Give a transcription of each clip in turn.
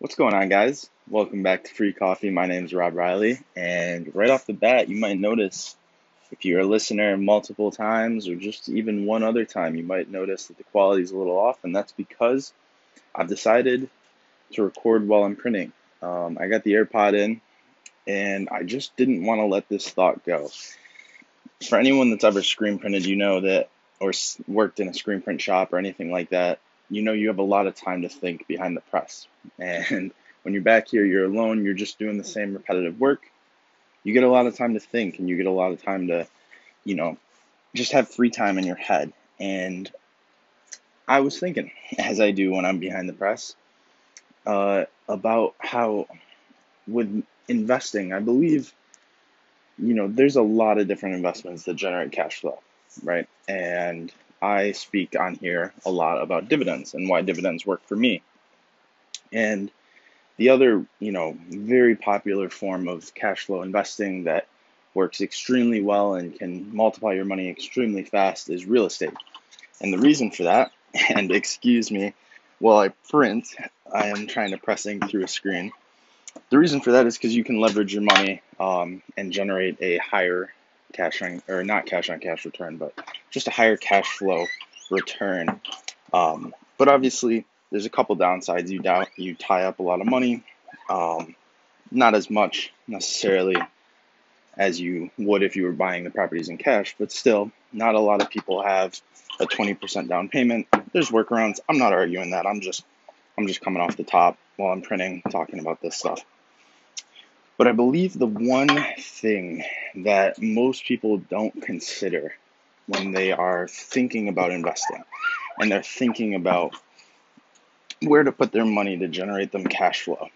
What's going on, guys? Welcome back to Free Coffee. My name is Rob Riley, and right off the bat, you might notice if you're a listener multiple times or just even one other time, you might notice that the quality is a little off, and that's because I've decided to record while I'm printing. Um, I got the AirPod in, and I just didn't want to let this thought go. For anyone that's ever screen printed, you know that, or worked in a screen print shop or anything like that, you know you have a lot of time to think behind the press. And when you're back here, you're alone, you're just doing the same repetitive work. You get a lot of time to think and you get a lot of time to, you know, just have free time in your head. And I was thinking, as I do when I'm behind the press, uh, about how with investing, I believe, you know, there's a lot of different investments that generate cash flow, right? And I speak on here a lot about dividends and why dividends work for me. And the other, you know, very popular form of cash flow investing that works extremely well and can multiply your money extremely fast is real estate. And the reason for that, and excuse me while I print, I am trying to pressing through a screen. The reason for that is because you can leverage your money um, and generate a higher cash on or not cash on cash return, but just a higher cash flow return. Um, but obviously, there's a couple downsides. You you tie up a lot of money, um, not as much necessarily as you would if you were buying the properties in cash, but still, not a lot of people have a 20% down payment. There's workarounds. I'm not arguing that. I'm just I'm just coming off the top while I'm printing, talking about this stuff. But I believe the one thing that most people don't consider when they are thinking about investing and they're thinking about where to put their money to generate them cash flow.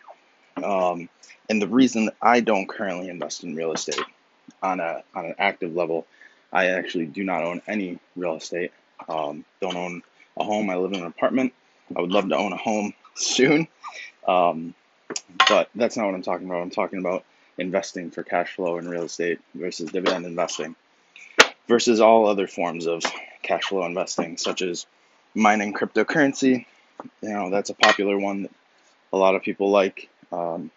Um, and the reason I don't currently invest in real estate on a on an active level, I actually do not own any real estate. Um, don't own a home. I live in an apartment. I would love to own a home soon. Um, but that's not what I'm talking about. I'm talking about investing for cash flow in real estate versus dividend investing versus all other forms of cash flow investing, such as mining cryptocurrency. You know, that's a popular one that a lot of people like. Um,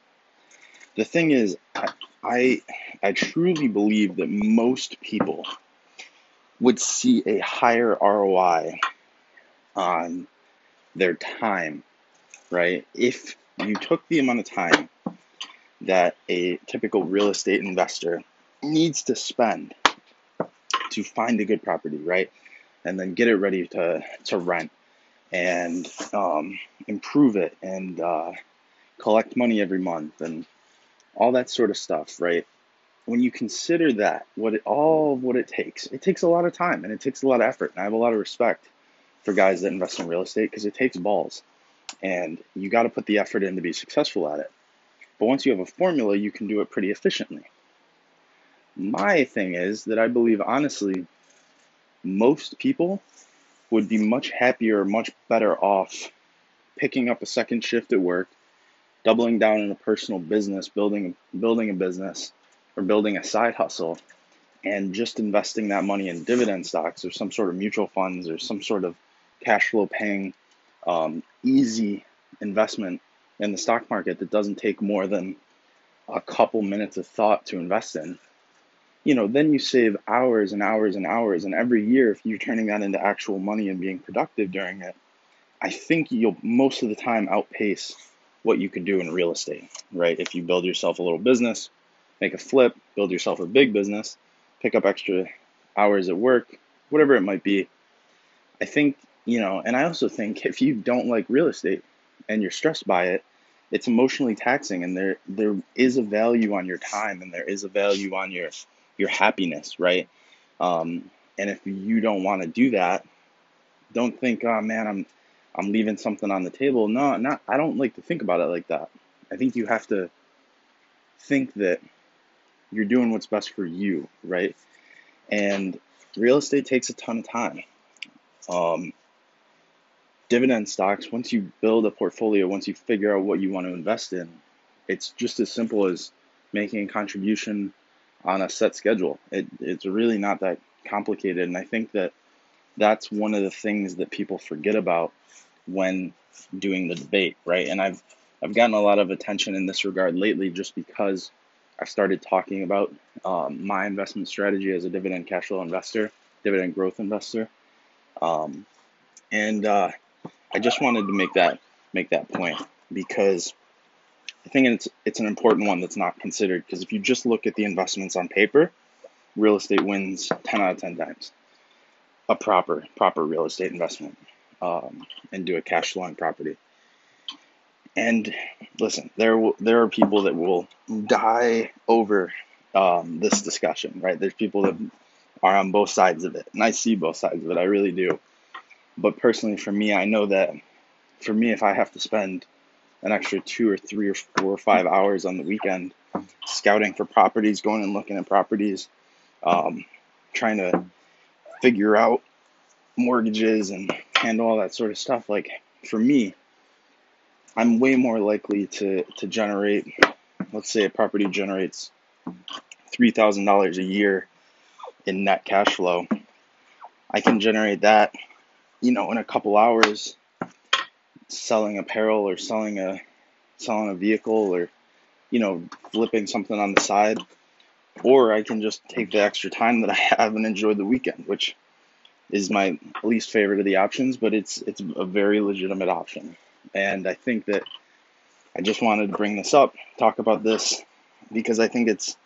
the thing is, I, I, I truly believe that most people would see a higher ROI on their time, right? If you took the amount of time that a typical real estate investor needs to spend to find a good property, right? And then get it ready to, to rent and um, improve it and uh, collect money every month and all that sort of stuff, right? When you consider that, what it, all of what it takes, it takes a lot of time and it takes a lot of effort. And I have a lot of respect for guys that invest in real estate because it takes balls and you got to put the effort in to be successful at it. But once you have a formula, you can do it pretty efficiently. My thing is that I believe, honestly, most people would be much happier, much better off picking up a second shift at work, doubling down in a personal business, building building a business, or building a side hustle, and just investing that money in dividend stocks or some sort of mutual funds or some sort of cash flow paying um, easy investment in the stock market that doesn't take more than a couple minutes of thought to invest in, you know, then you save hours and hours and hours. And every year, if you're turning that into actual money and being productive during it, I think you'll most of the time outpace what you could do in real estate, right? If you build yourself a little business, make a flip, build yourself a big business, pick up extra hours at work, whatever it might be. I think, you know, and I also think if you don't like real estate, and you're stressed by it, it's emotionally taxing and there there is a value on your time and there is a value on your your happiness, right? Um, and if you don't want to do that, don't think, oh man, I'm I'm leaving something on the table. No, not I don't like to think about it like that. I think you have to think that you're doing what's best for you, right? And real estate takes a ton of time. Um, dividend stocks, once you build a portfolio, once you figure out what you want to invest in, it's just as simple as making a contribution on a set schedule. It, it's really not that complicated. And I think that that's one of the things that people forget about when doing the debate, right? And I've I've gotten a lot of attention in this regard lately just because I started talking about um, my investment strategy as a dividend cash flow investor, dividend growth investor, um, and uh, I just wanted to make that make that point because I think it's it's an important one that's not considered because if you just look at the investments on paper, real estate wins ten out of ten times. A proper proper real estate investment um, and do a cash flowing property. And listen, there there are people that will die over um, this discussion, right? There's people that are on both sides of it, and I see both sides of it. I really do. But personally, for me, I know that for me, if I have to spend an extra two or three or four or five hours on the weekend scouting for properties, going and looking at properties, um, trying to figure out mortgages and handle all that sort of stuff, like for me, I'm way more likely to, to generate, let's say a property generates $3,000 a year in net cash flow. I can generate that, you know, in a couple hours selling apparel or selling a selling a vehicle or you know flipping something on the side or I can just take the extra time that I have and enjoy the weekend, which is my least favorite of the options, but it's it's a very legitimate option. And I think that I just wanted to bring this up, talk about this, because I think it's,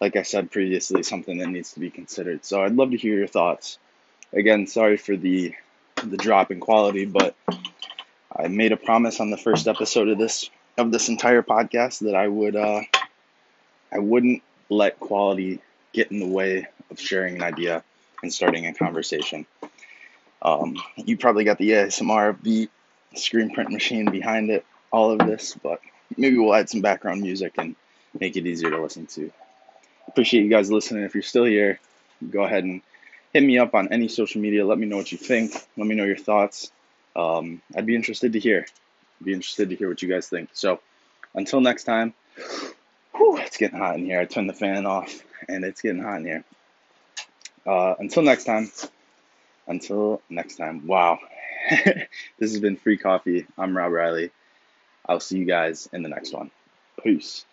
like I said previously, something that needs to be considered. So I'd love to hear your thoughts. Again, sorry for the the drop in quality, but I made a promise on the first episode of this of this entire podcast that I would uh, I wouldn't let quality get in the way of sharing an idea and starting a conversation. Um, you probably got the ASMR the screen print machine behind it, all of this, but maybe we'll add some background music and make it easier to listen to. Appreciate you guys listening. If you're still here, go ahead and hit me up on any social media. Let me know what you think. Let me know your thoughts. Um, I'd be interested to hear. I'd be interested to hear what you guys think. So until next time, whew, it's getting hot in here. I turned the fan off and it's getting hot in here. Uh, until next time. Until next time. Wow. this has been Free Coffee. I'm Rob Riley. I'll see you guys in the next one. Peace.